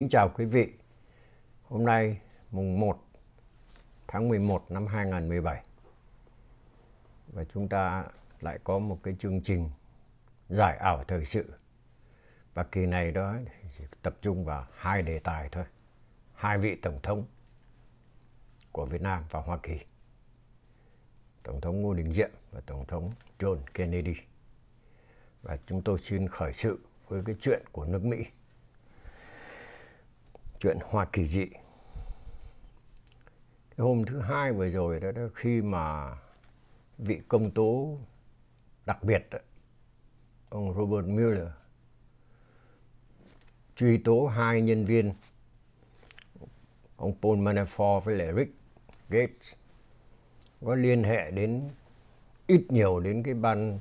Xin chào quý vị. Hôm nay, mùng 1 tháng 11 năm 2017 và chúng ta lại có một cái chương trình giải ảo thời sự. Và kỳ này đó tập trung vào hai đề tài thôi. Hai vị tổng thống của Việt Nam và Hoa Kỳ. Tổng thống Ngô Đình Diệm và Tổng thống John Kennedy. Và chúng tôi xin khởi sự với cái chuyện của nước Mỹ chuyện Hoa Kỳ dị. Cái hôm thứ hai vừa rồi đó, đó khi mà vị công tố đặc biệt đó, ông Robert Mueller truy tố hai nhân viên ông Paul Manafort với lại Rick Gates có liên hệ đến ít nhiều đến cái ban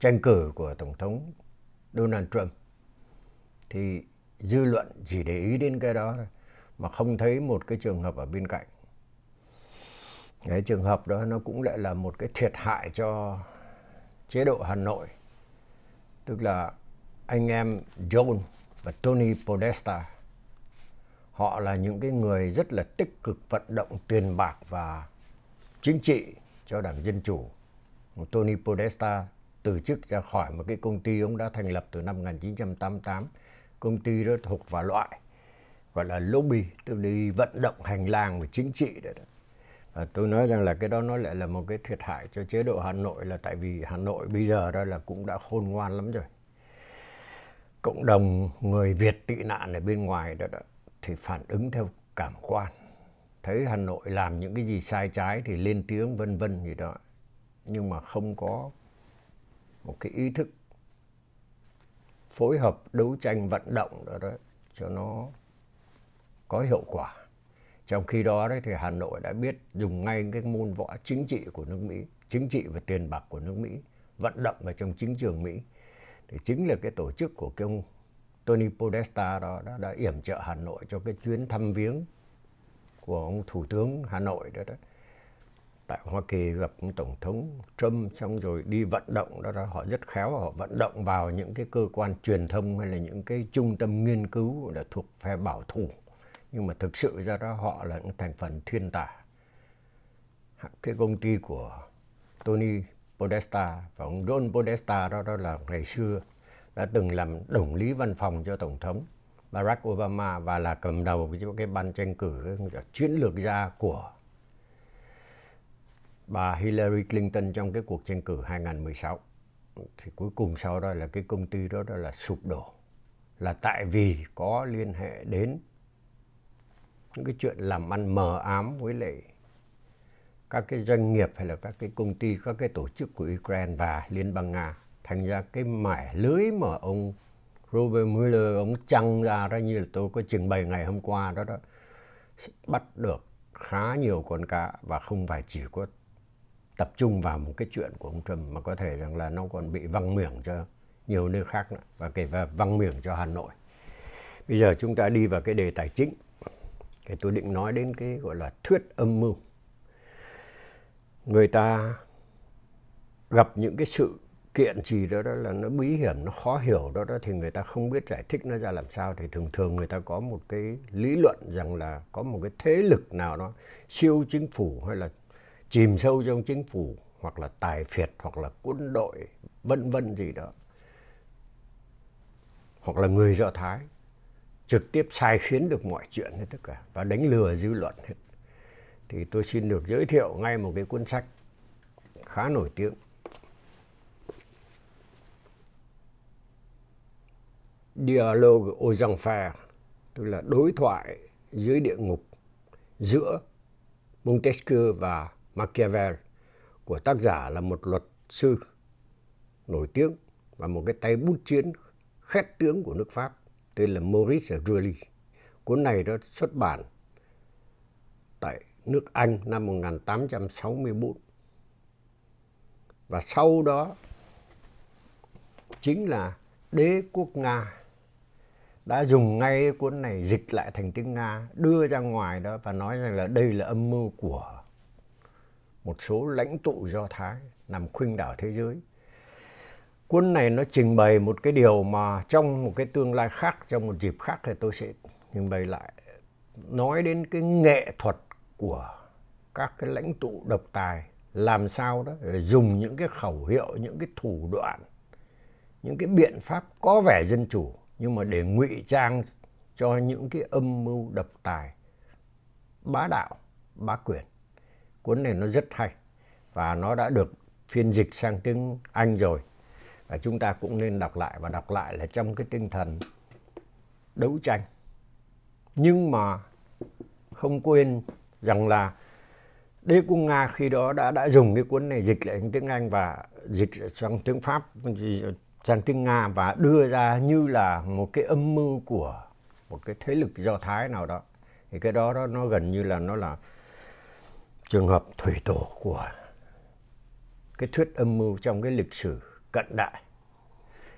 tranh cử của tổng thống Donald Trump thì dư luận chỉ để ý đến cái đó thôi, mà không thấy một cái trường hợp ở bên cạnh cái trường hợp đó nó cũng lại là một cái thiệt hại cho chế độ Hà Nội tức là anh em John và Tony Podesta, họ là những cái người rất là tích cực vận động tiền bạc và chính trị cho đảng Dân Chủ. Tony Podesta từ chức ra khỏi một cái công ty ông đã thành lập từ năm 1988 công ty đó thuộc vào loại gọi là lobby tức là đi vận động hành lang về chính trị đó. Và tôi nói rằng là cái đó nó lại là một cái thiệt hại cho chế độ Hà Nội là tại vì Hà Nội bây giờ đó là cũng đã khôn ngoan lắm rồi. Cộng đồng người Việt tị nạn ở bên ngoài đó, đó thì phản ứng theo cảm quan. Thấy Hà Nội làm những cái gì sai trái thì lên tiếng vân vân gì đó. Nhưng mà không có một cái ý thức phối hợp đấu tranh vận động đó, đó cho nó có hiệu quả. Trong khi đó đấy thì Hà Nội đã biết dùng ngay cái môn võ chính trị của nước Mỹ, chính trị và tiền bạc của nước Mỹ, vận động vào trong chính trường Mỹ. Thì chính là cái tổ chức của cái ông Tony Podesta đó đã, đã yểm trợ Hà Nội cho cái chuyến thăm viếng của ông Thủ tướng Hà Nội đó. đó tại Hoa Kỳ gặp Tổng thống Trump xong rồi đi vận động đó, đó họ rất khéo họ vận động vào những cái cơ quan truyền thông hay là những cái trung tâm nghiên cứu là thuộc phe bảo thủ. Nhưng mà thực sự ra đó họ là những thành phần thiên tả cái công ty của Tony Podesta và ông Don Podesta đó đó là ngày xưa đã từng làm đồng lý văn phòng cho tổng thống Barack Obama và là cầm đầu cái ban tranh cử cái chiến lược gia của bà Hillary Clinton trong cái cuộc tranh cử 2016 thì cuối cùng sau đó là cái công ty đó, đó là sụp đổ là tại vì có liên hệ đến những cái chuyện làm ăn mờ ám với lại các cái doanh nghiệp hay là các cái công ty, các cái tổ chức của Ukraine và Liên bang Nga. Thành ra cái mẻ lưới mà ông Robert Mueller ông trăng ra đó như là tôi có trình bày ngày hôm qua đó đó bắt được khá nhiều con cá và không phải chỉ có tập trung vào một cái chuyện của ông Trump mà có thể rằng là nó còn bị văng miệng cho nhiều nơi khác nữa và kể về văng miệng cho Hà Nội. Bây giờ chúng ta đi vào cái đề tài chính. Thì tôi định nói đến cái gọi là thuyết âm mưu. Người ta gặp những cái sự kiện gì đó, đó là nó bí hiểm, nó khó hiểu đó, đó thì người ta không biết giải thích nó ra làm sao thì thường thường người ta có một cái lý luận rằng là có một cái thế lực nào đó siêu chính phủ hay là chìm sâu trong chính phủ, hoặc là tài phiệt, hoặc là quân đội, vân vân gì đó, hoặc là người do thái, trực tiếp sai khiến được mọi chuyện hết tất cả, và đánh lừa dư luận hết. Thì tôi xin được giới thiệu ngay một cái cuốn sách khá nổi tiếng. Dialogue aux enfers, tức là đối thoại dưới địa ngục giữa Montesquieu và Machiavelli của tác giả là một luật sư nổi tiếng và một cái tay bút chiến khét tướng của nước Pháp, tên là Maurice Rully. Cuốn này đã xuất bản tại nước Anh năm 1864. Và sau đó chính là đế quốc Nga đã dùng ngay cuốn này dịch lại thành tiếng Nga, đưa ra ngoài đó và nói rằng là đây là âm mưu của một số lãnh tụ Do Thái nằm khuynh đảo thế giới. Cuốn này nó trình bày một cái điều mà trong một cái tương lai khác, trong một dịp khác thì tôi sẽ trình bày lại nói đến cái nghệ thuật của các cái lãnh tụ độc tài làm sao đó để dùng những cái khẩu hiệu những cái thủ đoạn những cái biện pháp có vẻ dân chủ nhưng mà để ngụy trang cho những cái âm mưu độc tài bá đạo bá quyền cuốn này nó rất hay và nó đã được phiên dịch sang tiếng Anh rồi. Và chúng ta cũng nên đọc lại và đọc lại là trong cái tinh thần đấu tranh. Nhưng mà không quên rằng là đế quốc nga khi đó đã đã dùng cái cuốn này dịch lại tiếng anh và dịch sang tiếng pháp sang tiếng nga và đưa ra như là một cái âm mưu của một cái thế lực do thái nào đó. Thì cái đó, đó nó gần như là nó là trường hợp thủy tổ của cái thuyết âm mưu trong cái lịch sử cận đại.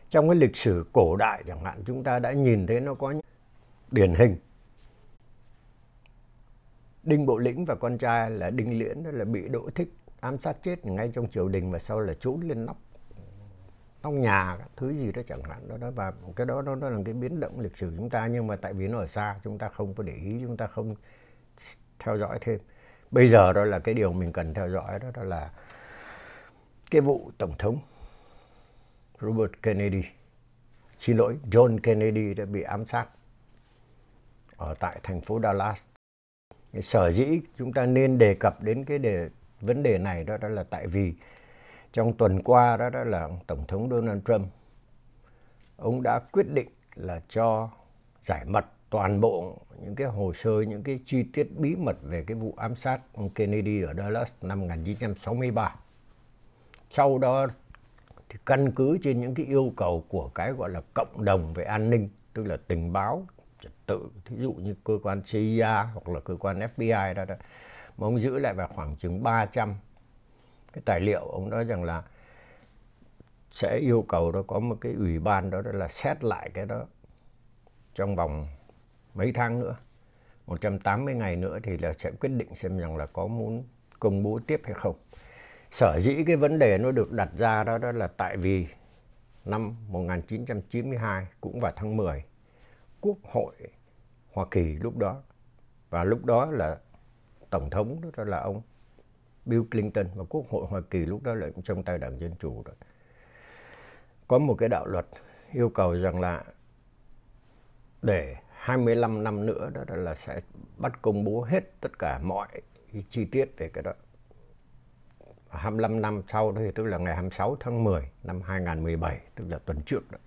Trong cái lịch sử cổ đại chẳng hạn chúng ta đã nhìn thấy nó có điển hình. Đinh bộ lĩnh và con trai là đinh liễn đó là bị đỗ thích ám sát chết ngay trong triều đình và sau là trốn lên nóc nóc nhà thứ gì đó chẳng hạn. Đó đó và cái đó đó, đó là cái biến động lịch sử chúng ta nhưng mà tại vì nó ở xa chúng ta không có để ý chúng ta không theo dõi thêm bây giờ đó là cái điều mình cần theo dõi đó, đó là cái vụ tổng thống Robert Kennedy. Xin lỗi John Kennedy đã bị ám sát ở tại thành phố Dallas. Sở dĩ chúng ta nên đề cập đến cái đề vấn đề này đó, đó là tại vì trong tuần qua đó, đó là tổng thống Donald Trump ông đã quyết định là cho giải mật toàn bộ những cái hồ sơ những cái chi tiết bí mật về cái vụ ám sát ông Kennedy ở Dallas năm 1963 sau đó thì căn cứ trên những cái yêu cầu của cái gọi là cộng đồng về an ninh tức là tình báo trật tự thí dụ như cơ quan CIA hoặc là cơ quan FBI đó, đó mà ông giữ lại vào khoảng chừng 300 cái tài liệu ông nói rằng là sẽ yêu cầu đó có một cái ủy ban đó, đó là xét lại cái đó trong vòng mấy tháng nữa 180 ngày nữa thì là sẽ quyết định xem rằng là có muốn công bố tiếp hay không sở dĩ cái vấn đề nó được đặt ra đó, đó là tại vì năm 1992 cũng vào tháng 10 Quốc hội Hoa Kỳ lúc đó và lúc đó là tổng thống đó là ông Bill Clinton và Quốc hội Hoa Kỳ lúc đó là trong tay Đảng Dân Chủ đó. Có một cái đạo luật yêu cầu rằng là để 25 năm nữa đó là sẽ bắt công bố hết tất cả mọi chi tiết về cái đó. 25 năm sau đó thì tức là ngày 26 tháng 10 năm 2017, tức là tuần trước đó.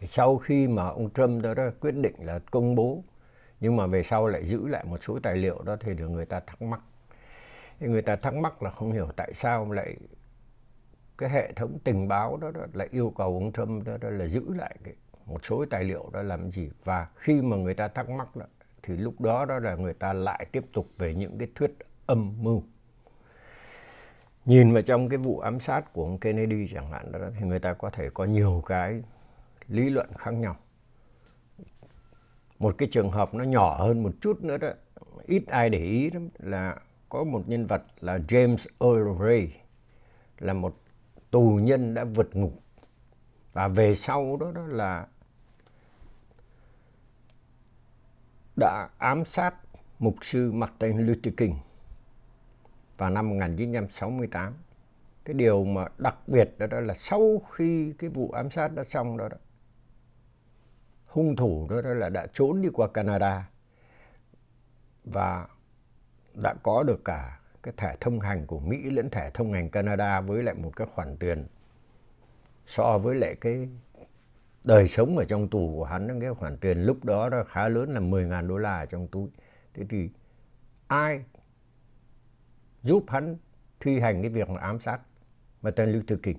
Thì sau khi mà ông Trump đó, đó quyết định là công bố nhưng mà về sau lại giữ lại một số tài liệu đó thì được người ta thắc mắc. Thì người ta thắc mắc là không hiểu tại sao lại cái hệ thống tình báo đó, đó lại yêu cầu ông Trump đó, đó là giữ lại cái, một số tài liệu đó làm gì. Và khi mà người ta thắc mắc đó, thì lúc đó đó là người ta lại tiếp tục về những cái thuyết âm mưu. Nhìn vào trong cái vụ ám sát của ông Kennedy chẳng hạn đó thì người ta có thể có nhiều cái lý luận khác nhau. Một cái trường hợp nó nhỏ hơn một chút nữa đó ít ai để ý lắm là có một nhân vật là James Earl Ray là một tù nhân đã vượt ngục. Và về sau đó đó là đã ám sát mục sư Martin Luther King vào năm 1968. Cái điều mà đặc biệt đó, đó là sau khi cái vụ ám sát đã xong đó, đó hung thủ đó, đó là đã trốn đi qua Canada và đã có được cả cái thẻ thông hành của Mỹ lẫn thẻ thông hành Canada với lại một cái khoản tiền so với lại cái đời sống ở trong tù của hắn cái khoản tiền lúc đó nó khá lớn là 10.000 đô la ở trong túi. Thế thì ai giúp hắn thi hành cái việc mà ám sát mà tên Lưu Thư Kình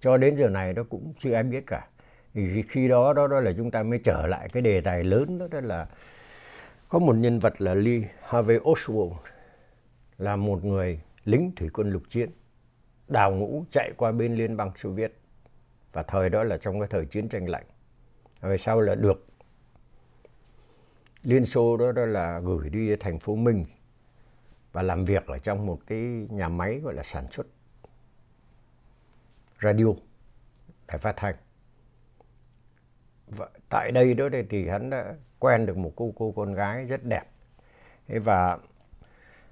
Cho đến giờ này nó cũng chưa ai biết cả. Thì khi đó đó, đó là chúng ta mới trở lại cái đề tài lớn đó, đó là có một nhân vật là Lee Harvey Oswald là một người lính thủy quân lục chiến đào ngũ chạy qua bên Liên bang Xô Viết và thời đó là trong cái thời chiến tranh lạnh. Rồi sau là được Liên Xô đó, đó là gửi đi thành phố Minh và làm việc ở trong một cái nhà máy gọi là sản xuất radio để phát thanh và tại đây đó thì hắn đã quen được một cô cô con gái rất đẹp và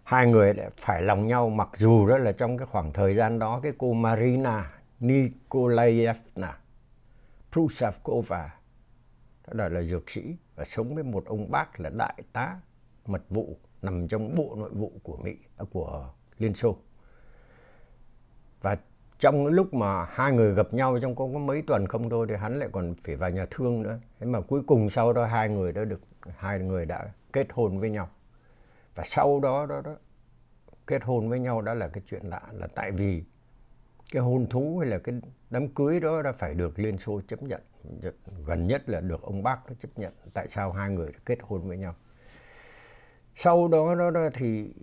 hai người đã phải lòng nhau mặc dù đó là trong cái khoảng thời gian đó cái cô Marina Nikolaevna Prusavkova đó là, là dược sĩ và sống với một ông bác là đại tá mật vụ nằm trong bộ nội vụ của Mỹ à, của Liên Xô. Và trong lúc mà hai người gặp nhau trong có mấy tuần không thôi thì hắn lại còn phải vào nhà thương nữa. Thế mà cuối cùng sau đó hai người đã được hai người đã kết hôn với nhau. Và sau đó đó đó kết hôn với nhau đó là cái chuyện lạ là tại vì cái hôn thú hay là cái đám cưới đó đã phải được Liên Xô chấp nhận gần nhất là được ông bác chấp nhận tại sao hai người kết hôn với nhau. Sau đó đó, đó thì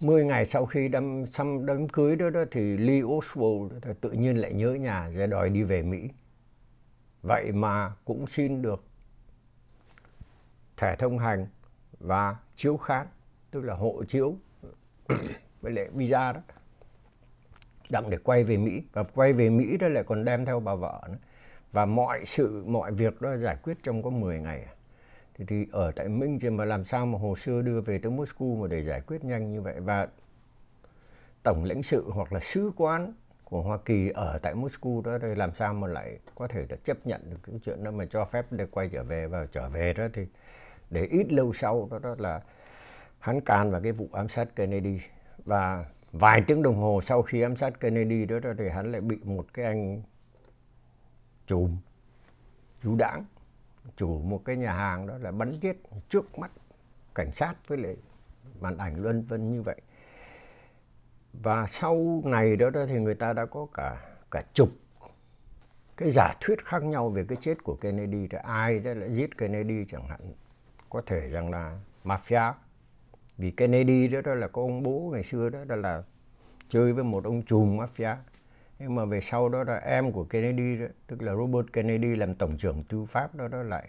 10 ngày sau khi đám xăm đám cưới đó, đó thì Lee Oswald tự nhiên lại nhớ nhà và đòi đi về Mỹ. Vậy mà cũng xin được thẻ thông hành và chiếu khán tức là hộ chiếu với lại visa đó đặng để quay về Mỹ. Và quay về Mỹ đó lại còn đem theo bà vợ nữa. và mọi sự mọi việc đó giải quyết trong có 10 ngày. Thì, thì ở tại Minh thì mà làm sao mà hồ sơ đưa về tới Moscow mà để giải quyết nhanh như vậy? Và tổng lãnh sự hoặc là sứ quán của Hoa Kỳ ở tại Moscow đó thì làm sao mà lại có thể là chấp nhận được cái chuyện đó mà cho phép để quay trở về? Và trở về đó thì để ít lâu sau đó, đó là hắn can vào cái vụ ám sát Kennedy. Và vài tiếng đồng hồ sau khi ám sát Kennedy đó, thì hắn lại bị một cái anh chủ chủ đảng chủ một cái nhà hàng đó là bắn chết trước mắt cảnh sát với lại màn ảnh luân vân như vậy. Và sau này đó, đó thì người ta đã có cả cả chục cái giả thuyết khác nhau về cái chết của Kennedy. Là ai đó lại giết Kennedy chẳng hạn. Có thể rằng là mafia vì Kennedy đó, đó là có ông bố ngày xưa đó, đó là chơi với một ông trùm mafia. Nhưng mà về sau đó là em của Kennedy đó, tức là Robert Kennedy làm tổng trưởng tư pháp đó đó lại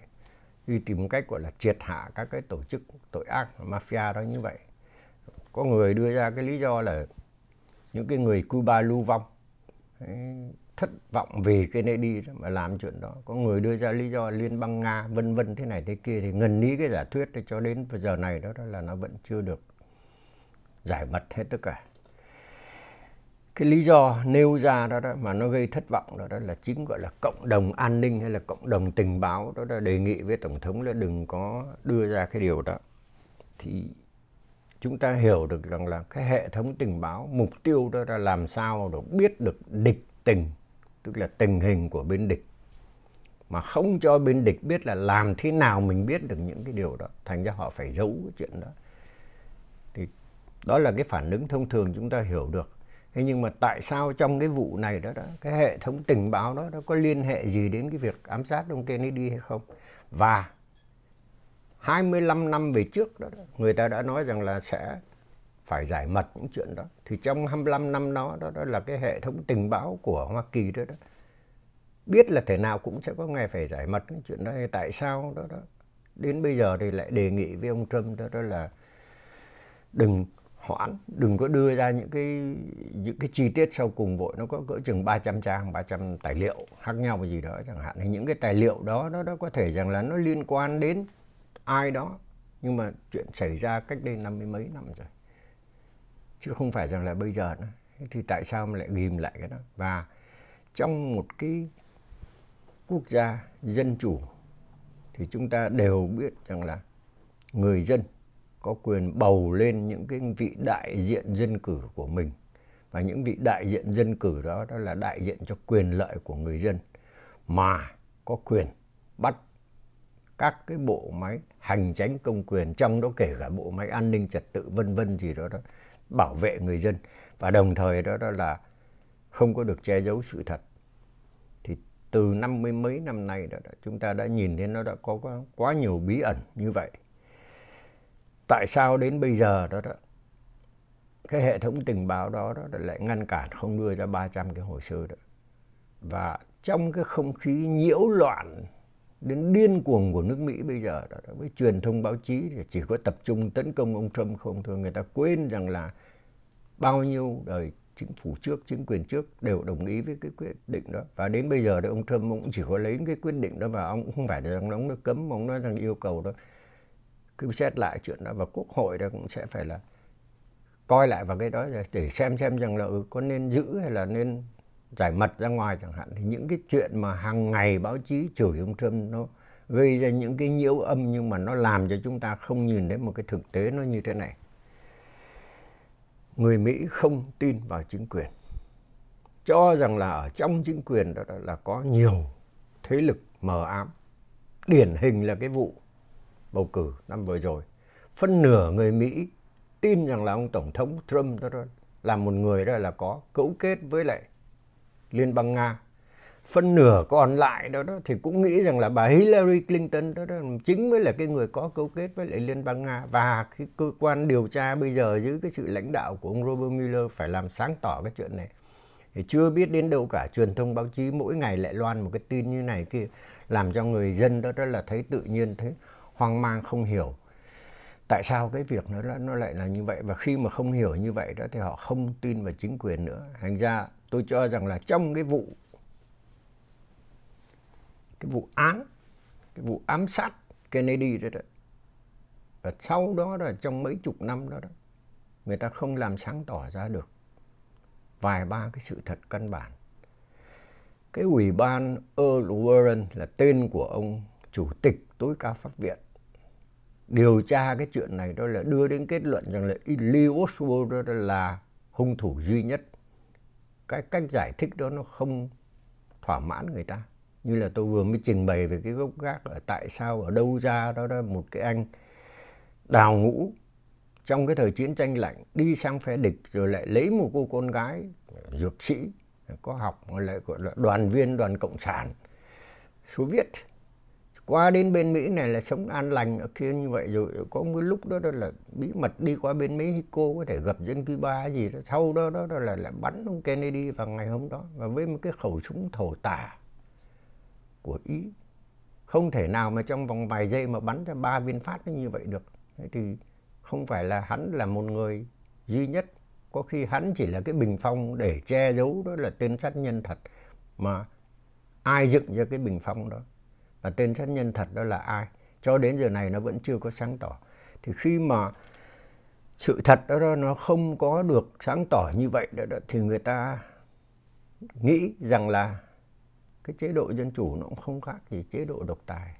đi tìm cách gọi là triệt hạ các cái tổ chức tội ác mafia đó như vậy. Có người đưa ra cái lý do là những cái người Cuba lưu vong thất vọng vì Kennedy đó mà làm chuyện đó. Có người đưa ra lý do liên bang nga vân vân thế này thế kia thì ngần lý cái giả thuyết thì cho đến giờ này đó, đó là nó vẫn chưa được giải mật hết tất cả. Cái lý do nêu ra đó, đó mà nó gây thất vọng đó, đó là chính gọi là cộng đồng an ninh hay là cộng đồng tình báo đó, đó đề nghị với tổng thống là đừng có đưa ra cái điều đó. Thì chúng ta hiểu được rằng là cái hệ thống tình báo mục tiêu đó là làm sao được biết được địch tình tức là tình hình của bên địch. Mà không cho bên địch biết là làm thế nào mình biết được những cái điều đó. Thành ra họ phải giấu cái chuyện đó. Thì đó là cái phản ứng thông thường chúng ta hiểu được. Thế nhưng mà tại sao trong cái vụ này đó, đó cái hệ thống tình báo đó nó có liên hệ gì đến cái việc ám sát ông Kennedy hay không? Và 25 năm về trước đó, đó người ta đã nói rằng là sẽ phải giải mật những chuyện đó. Thì trong 25 năm đó đó, đó là cái hệ thống tình báo của Hoa Kỳ đó, đó. Biết là thế nào cũng sẽ có ngày phải giải mật những chuyện đó. Tại sao đó đó? Đến bây giờ thì lại đề nghị với ông Trump đó, đó là đừng hoãn đừng có đưa ra những cái những cái chi tiết sau cùng vội. Nó có cỡ chừng 300 trang 300 tài liệu khác nhau gì đó chẳng hạn. Thì những cái tài liệu đó nó đó có thể rằng là nó liên quan đến ai đó. Nhưng mà chuyện xảy ra cách đây năm mươi mấy năm rồi chứ không phải rằng là bây giờ nữa. Thì tại sao mà lại ghim lại cái đó? Và trong một cái quốc gia dân chủ thì chúng ta đều biết rằng là người dân có quyền bầu lên những cái vị đại diện dân cử của mình. Và những vị đại diện dân cử đó đó là đại diện cho quyền lợi của người dân, mà có quyền bắt các cái bộ máy hành chính công quyền, trong đó kể cả bộ máy an ninh trật tự, vân vân gì đó đó bảo vệ người dân. Và đồng thời đó đó là không có được che giấu sự thật. Thì từ năm mươi mấy năm nay đó, đó chúng ta đã nhìn thấy nó đã có quá, quá nhiều bí ẩn như vậy. Tại sao đến bây giờ đó đó cái hệ thống tình báo đó đó lại ngăn cản không đưa ra 300 cái hồ sơ đó? Và trong cái không khí nhiễu loạn đến điên cuồng của nước Mỹ bây giờ đó, đó với truyền thông báo chí thì chỉ có tập trung tấn công ông Trump không thôi. Người ta quên rằng là bao nhiêu đời chính phủ trước chính quyền trước đều đồng ý với cái quyết định đó. Và đến bây giờ thì ông Trump cũng chỉ có lấy cái quyết định đó và ông cũng không phải rằng ông nó cấm ông nói rằng yêu cầu đó cứ xét lại chuyện đó và quốc hội đó cũng sẽ phải là coi lại vào cái đó để xem xem rằng là ừ, có nên giữ hay là nên giải mật ra ngoài chẳng hạn thì những cái chuyện mà hàng ngày báo chí chửi ông Trump nó gây ra những cái nhiễu âm nhưng mà nó làm cho chúng ta không nhìn thấy một cái thực tế nó như thế này. Người Mỹ không tin vào chính quyền cho rằng là ở trong chính quyền đó là có nhiều thế lực mờ ám. Điển hình là cái vụ bầu cử năm vừa rồi. Phân nửa người Mỹ tin rằng là ông tổng thống Trump đó, đó là một người đó là có cấu kết với lại Liên bang Nga. Phân nửa còn lại đó, đó thì cũng nghĩ rằng là bà Hillary Clinton đó, đó chính mới là cái người có cấu kết với lại Liên bang Nga và cái cơ quan điều tra bây giờ dưới cái sự lãnh đạo của ông Robert Mueller phải làm sáng tỏ cái chuyện này. Thì chưa biết đến đâu cả truyền thông báo chí mỗi ngày lại loan một cái tin như này kia làm cho người dân đó đó là thấy tự nhiên thấy hoang mang không hiểu tại sao cái việc nó nó lại là như vậy và khi mà không hiểu như vậy đó thì họ không tin vào chính quyền nữa thành ra tôi cho rằng là trong cái vụ cái vụ án cái vụ ám sát Kennedy đó, đó và sau đó là trong mấy chục năm đó, đó người ta không làm sáng tỏ ra được vài ba cái sự thật căn bản. Cái ủy ban Earl Warren là tên của ông chủ tịch tối cao pháp viện. Điều tra cái chuyện này đó là đưa đến kết luận rằng là Lee Oswald đó là hung thủ duy nhất cái cách giải thích đó nó không thỏa mãn người ta. Như là tôi vừa mới trình bày về cái gốc gác ở tại sao ở đâu ra đó là một cái anh đào ngũ trong cái thời chiến tranh lạnh đi sang phe địch rồi lại lấy một cô con gái dược sĩ có học, lại gọi là đoàn viên, đoàn cộng sản số Viết qua đến bên Mỹ này là sống an lành ở kia như vậy rồi có một lúc đó, đó là bí mật đi qua bên Mexico có thể gặp dân Cuba gì đó. Sau đó đó, đó là lại bắn ông Kennedy vào ngày hôm đó và với một cái khẩu súng thổ tả của Ý. Không thể nào mà trong vòng vài giây mà bắn ra ba viên phát như vậy được. Thế thì không phải là hắn là một người duy nhất. Có khi hắn chỉ là cái bình phong để che giấu đó là tên sát nhân thật mà ai dựng ra cái bình phong đó và tên sát nhân thật đó là ai? Cho đến giờ này nó vẫn chưa có sáng tỏ. Thì khi mà sự thật đó, đó nó không có được sáng tỏ như vậy đó, đó thì người ta nghĩ rằng là cái chế độ dân chủ nó cũng không khác gì chế độ độc tài.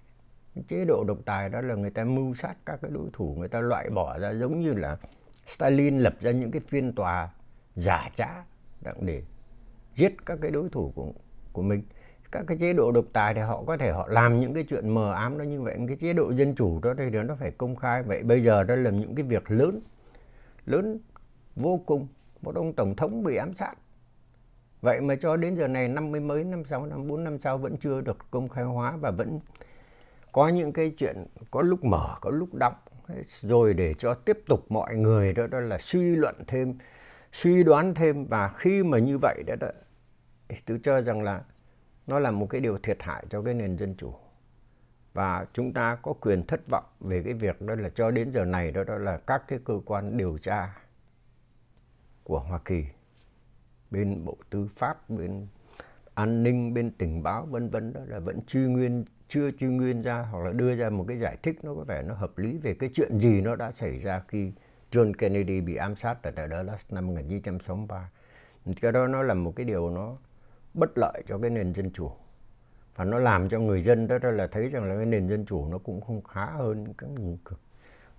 Cái chế độ độc tài đó là người ta mưu sát các cái đối thủ người ta loại bỏ ra giống như là Stalin lập ra những cái phiên tòa giả trá để giết các cái đối thủ của của mình các cái chế độ độc tài thì họ có thể họ làm những cái chuyện mờ ám đó như vậy cái chế độ dân chủ đó thì nó phải công khai. Vậy bây giờ đó là những cái việc lớn lớn vô cùng. Một ông tổng thống bị ám sát. Vậy mà cho đến giờ này năm mươi mấy năm sau năm bốn năm sau vẫn chưa được công khai hóa và vẫn có những cái chuyện có lúc mở có lúc đóng rồi để cho tiếp tục mọi người đó, đó là suy luận thêm suy đoán thêm. Và khi mà như vậy đó, đó tôi cho rằng là nó là một cái điều thiệt hại cho cái nền dân chủ và chúng ta có quyền thất vọng về cái việc đó là cho đến giờ này đó, đó là các cái cơ quan điều tra của Hoa Kỳ bên Bộ Tư pháp bên an ninh bên tình báo vân vân đó là vẫn truy nguyên chưa truy nguyên ra hoặc là đưa ra một cái giải thích nó có vẻ nó hợp lý về cái chuyện gì nó đã xảy ra khi John Kennedy bị ám sát ở tại Dallas năm 1963. Cái đó nó là một cái điều nó bất lợi cho cái nền dân chủ. Và nó làm cho người dân đó, đó là thấy rằng là cái nền dân chủ nó cũng không khá hơn các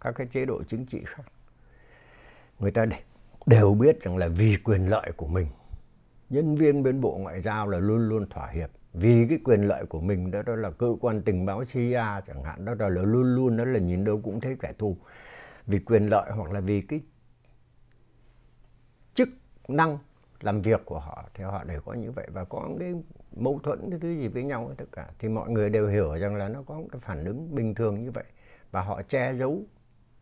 các cái chế độ chính trị khác. Người ta đều biết rằng là vì quyền lợi của mình nhân viên bên bộ ngoại giao là luôn luôn thỏa hiệp. Vì cái quyền lợi của mình đó, đó là cơ quan tình báo CIA chẳng hạn đó, đó là luôn luôn đó là nhìn đâu cũng thấy kẻ thù. Vì quyền lợi hoặc là vì cái chức năng làm việc của họ, thì họ đều có như vậy. Và có cái mâu thuẫn, cái thứ gì với nhau tất cả. Thì mọi người đều hiểu rằng là nó có một cái phản ứng bình thường như vậy. Và họ che giấu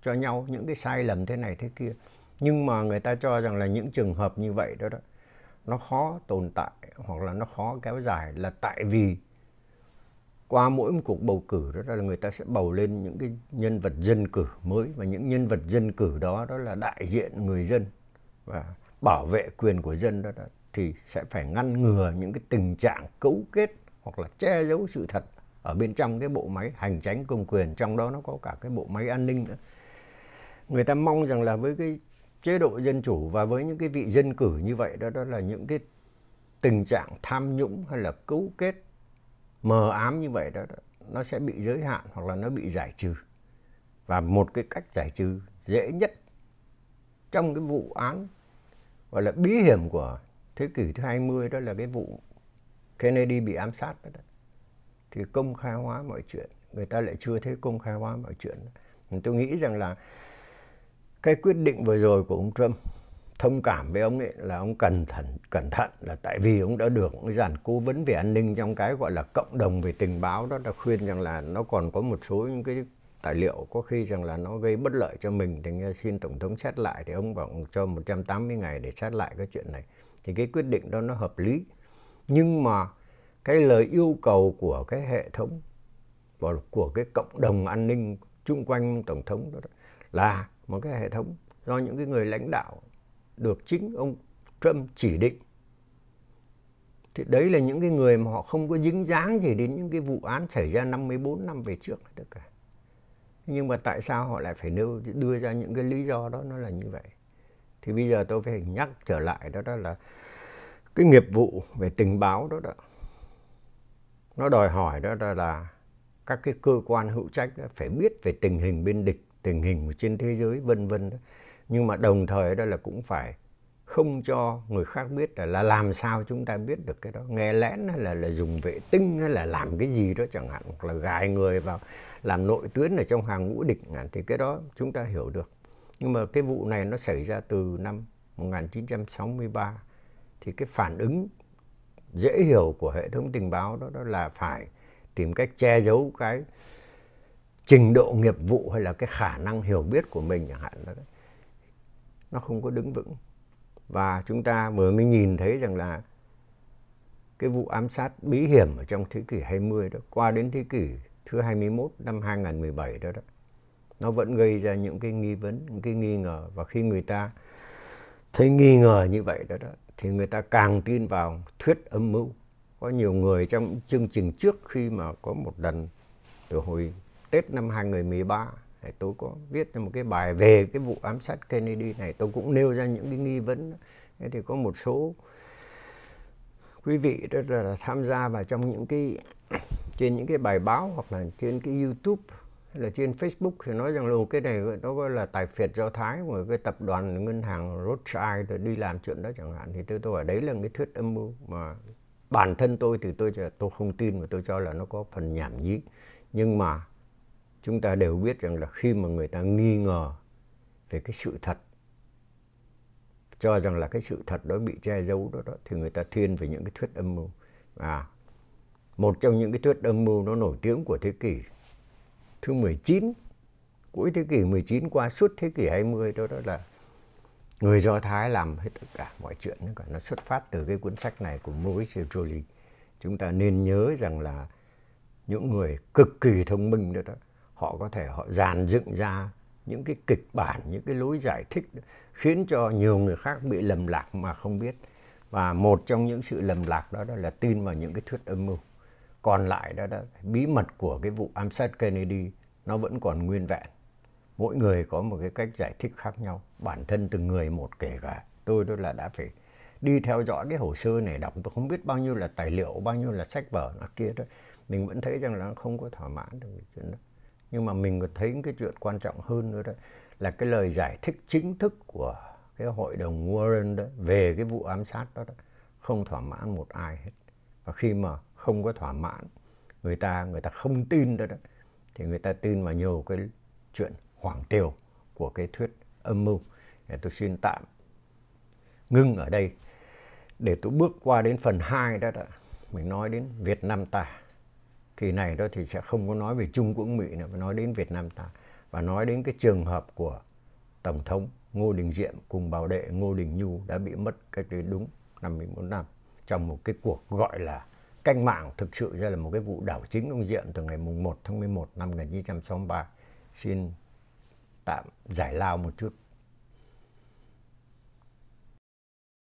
cho nhau những cái sai lầm thế này thế kia. Nhưng mà người ta cho rằng là những trường hợp như vậy đó đó, nó khó tồn tại, hoặc là nó khó kéo dài là tại vì qua mỗi một cuộc bầu cử đó là người ta sẽ bầu lên những cái nhân vật dân cử mới. Và những nhân vật dân cử đó đó là đại diện người dân. Và bảo vệ quyền của dân đó, đó thì sẽ phải ngăn ngừa những cái tình trạng cấu kết hoặc là che giấu sự thật ở bên trong cái bộ máy hành chính công quyền. Trong đó nó có cả cái bộ máy an ninh nữa. Người ta mong rằng là với cái chế độ dân chủ và với những cái vị dân cử như vậy đó đó là những cái tình trạng tham nhũng hay là cấu kết mờ ám như vậy đó, đó nó sẽ bị giới hạn hoặc là nó bị giải trừ. Và một cái cách giải trừ dễ nhất trong cái vụ án gọi là bí hiểm của thế kỷ thứ 20 đó là cái vụ Kennedy bị ám sát đó, thì công khai hóa mọi chuyện. Người ta lại chưa thấy công khai hóa mọi chuyện. Tôi nghĩ rằng là cái quyết định vừa rồi của ông Trump thông cảm với ông ấy là ông cẩn thận cẩn thận là tại vì ông đã được ông giản cố vấn về an ninh trong cái gọi là cộng đồng về tình báo đó đã khuyên rằng là nó còn có một số những cái tài liệu, có khi rằng là nó gây bất lợi cho mình, thì nghe xin tổng thống xét lại thì ông bảo cho 180 ngày để xét lại cái chuyện này. Thì cái quyết định đó nó hợp lý. Nhưng mà cái lời yêu cầu của cái hệ thống và của cái cộng đồng an ninh chung quanh tổng thống đó là một cái hệ thống do những cái người lãnh đạo được chính ông Trump chỉ định. Thì đấy là những cái người mà họ không có dính dáng gì đến những cái vụ án xảy ra 54 năm về trước tất cả nhưng mà tại sao họ lại phải nêu đưa ra những cái lý do đó nó là như vậy? Thì bây giờ tôi phải nhắc trở lại đó đó là cái nghiệp vụ về tình báo đó đó. Nó đòi hỏi đó, đó là các cái cơ quan hữu trách đó phải biết về tình hình bên địch tình hình trên thế giới vân vân nhưng mà đồng thời đó là cũng phải không cho người khác biết là, là làm sao chúng ta biết được cái đó. Nghe lén hay là là dùng vệ tinh hay là làm cái gì đó chẳng hạn hoặc là gài người vào làm nội tuyến ở trong hàng ngũ địch thì cái đó chúng ta hiểu được. Nhưng mà cái vụ này nó xảy ra từ năm 1963 thì cái phản ứng dễ hiểu của hệ thống tình báo đó, đó là phải tìm cách che giấu cái trình độ nghiệp vụ hay là cái khả năng hiểu biết của mình chẳng hạn đó. Nó không có đứng vững. Và chúng ta vừa mới nhìn thấy rằng là cái vụ ám sát bí hiểm ở trong thế kỷ 20 đó qua đến thế kỷ thứ 21 năm 2017 đó đó. Nó vẫn gây ra những cái nghi vấn những cái nghi ngờ. Và khi người ta thấy nghi ngờ như vậy đó, đó thì người ta càng tin vào thuyết âm mưu. Có nhiều người trong chương trình trước khi mà có một lần từ hồi Tết năm 2013 tôi có viết một cái bài về cái vụ ám sát Kennedy này. Tôi cũng nêu ra những cái nghi vấn. Thế thì có một số quý vị rất là tham gia vào trong những cái trên những cái bài báo hoặc là trên cái YouTube hay là trên Facebook thì nói rằng là cái này nó gọi là tài phiệt do Thái của cái tập đoàn ngân hàng Rothschild đi làm chuyện đó chẳng hạn. Thì tôi tôi ở đấy là cái thuyết âm mưu mà bản thân tôi thì tôi tôi không tin và tôi cho là nó có phần nhảm nhí. Nhưng mà chúng ta đều biết rằng là khi mà người ta nghi ngờ về cái sự thật cho rằng là cái sự thật đó bị che giấu đó, đó thì người ta thiên về những cái thuyết âm mưu. À một trong những cái thuyết âm mưu nó nổi tiếng của thế kỷ thứ 19 cuối thế kỷ 19 qua suốt thế kỷ 20 đó đó là người Do Thái làm hết tất cả mọi chuyện. Cả nó xuất phát từ cái cuốn sách này của Maurice Joly. Chúng ta nên nhớ rằng là những người cực kỳ thông minh đó đó họ có thể họ dàn dựng ra những cái kịch bản những cái lối giải thích khiến cho nhiều người khác bị lầm lạc mà không biết. Và một trong những sự lầm lạc đó, đó là tin vào những cái thuyết âm mưu còn lại đó, đó bí mật của cái vụ ám sát Kennedy nó vẫn còn nguyên vẹn. Mỗi người có một cái cách giải thích khác nhau. Bản thân từng người một kể cả. Tôi đó là đã phải đi theo dõi cái hồ sơ này đọc. Tôi không biết bao nhiêu là tài liệu bao nhiêu là sách vở nó kia đó mình vẫn thấy rằng là nó không có thỏa mãn được cái chuyện đó. Nhưng mà mình còn thấy cái chuyện quan trọng hơn nữa đó là cái lời giải thích chính thức của cái hội đồng Warren đó về cái vụ ám sát đó, đó không thỏa mãn một ai hết. Và khi mà không có thỏa mãn người ta người ta không tin đó, đó thì người ta tin vào nhiều cái chuyện hoảng tiều của cái thuyết âm mưu. Để tôi xin tạm ngưng ở đây để tôi bước qua đến phần 2 đó, đó. Mình nói đến Việt Nam ta. Thì này đó thì sẽ không có nói về Trung Quốc Mỹ nữa mà nói đến Việt Nam ta. Và nói đến cái trường hợp của Tổng thống Ngô Đình Diệm cùng bảo đệ Ngô Đình Nhu đã bị mất cách đây đúng 54 năm trong một cái cuộc gọi là cách mạng thực sự ra là một cái vụ đảo chính ông Diệm từ ngày mùng 1 tháng 11 năm 1963. Xin tạm giải lao một chút.